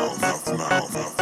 mouth, mouth, mouth. mouth.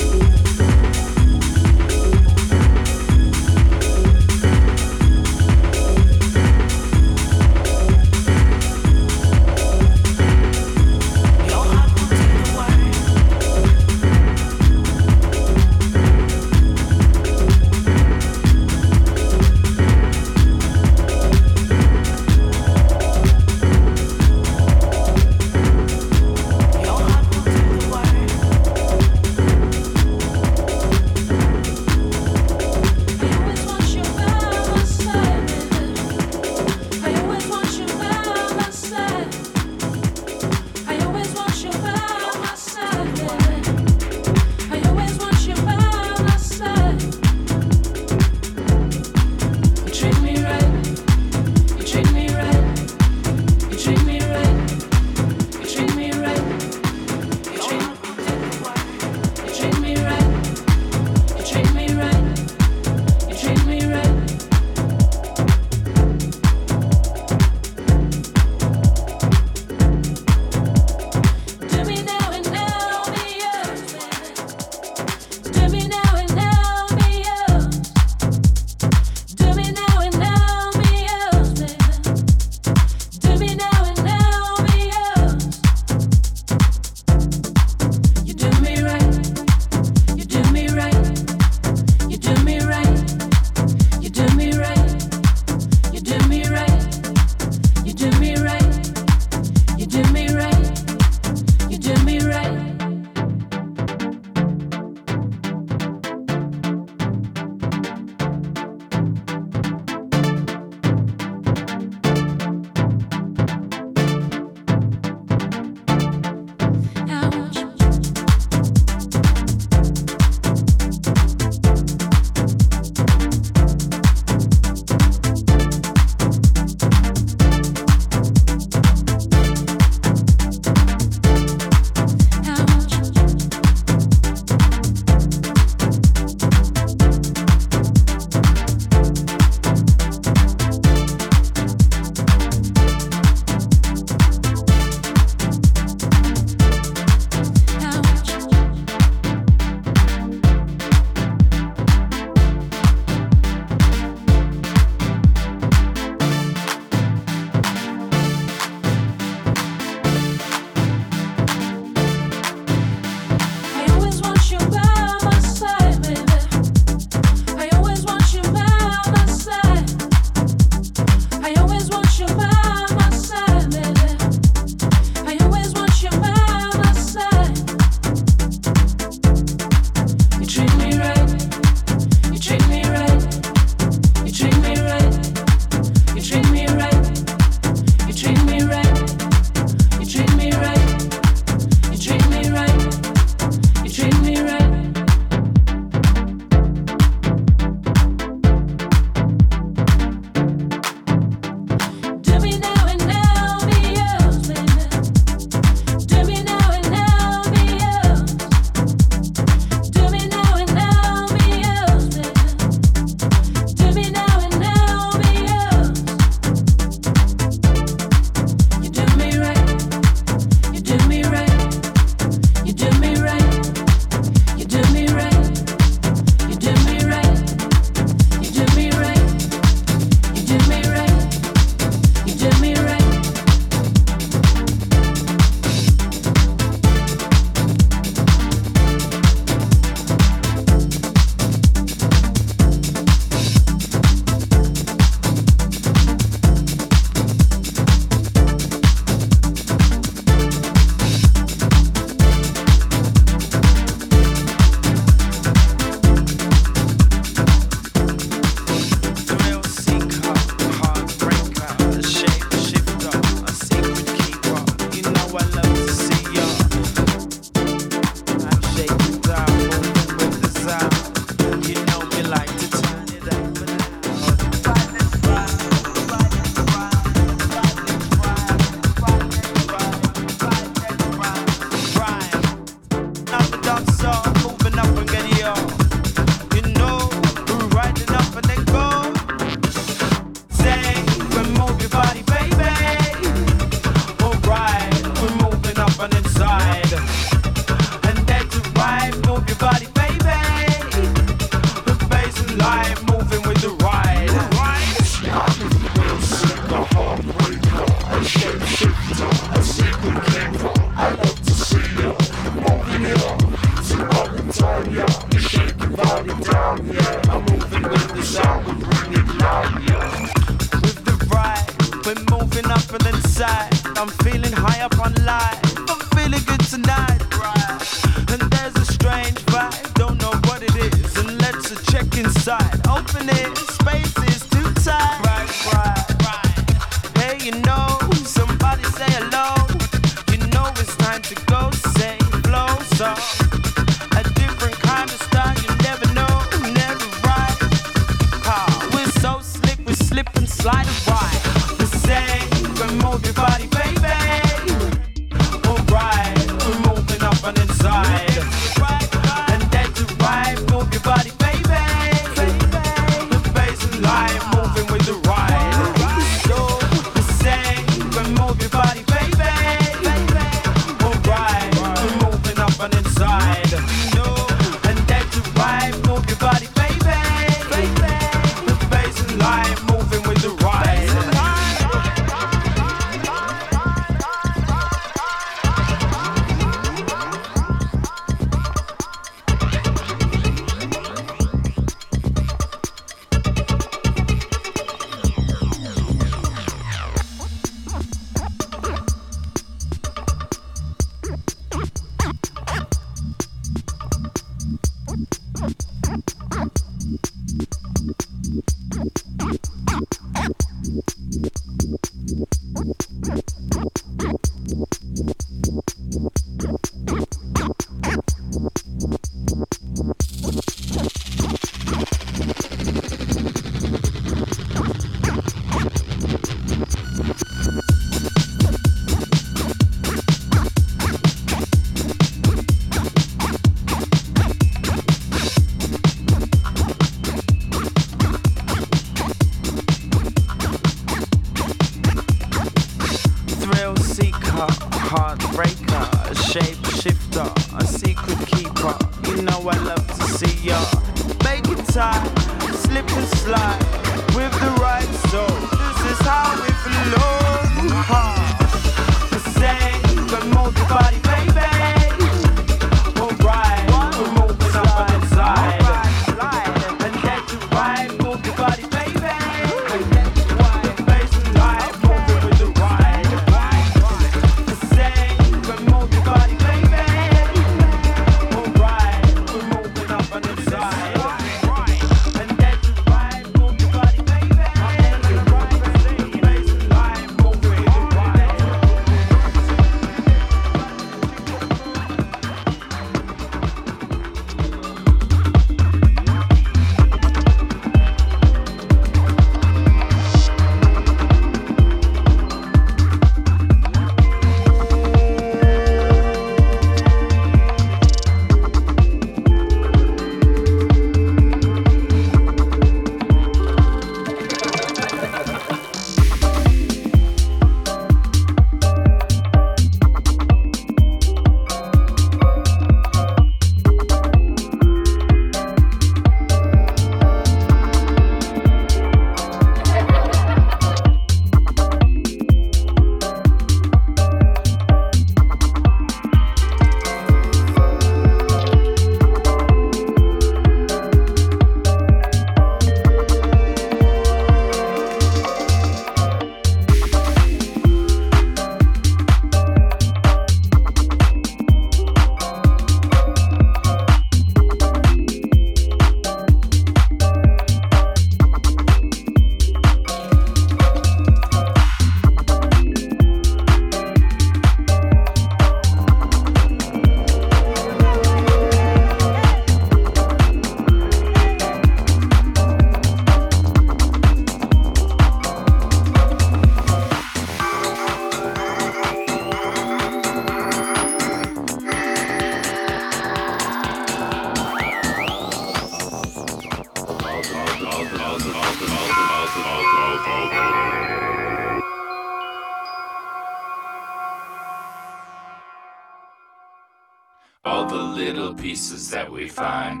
that we find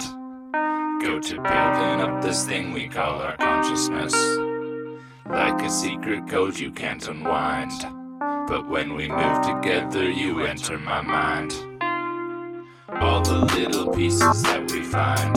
go to building up this thing we call our consciousness. Like a secret code you can't unwind. But when we move together, you enter my mind. All the little pieces that we find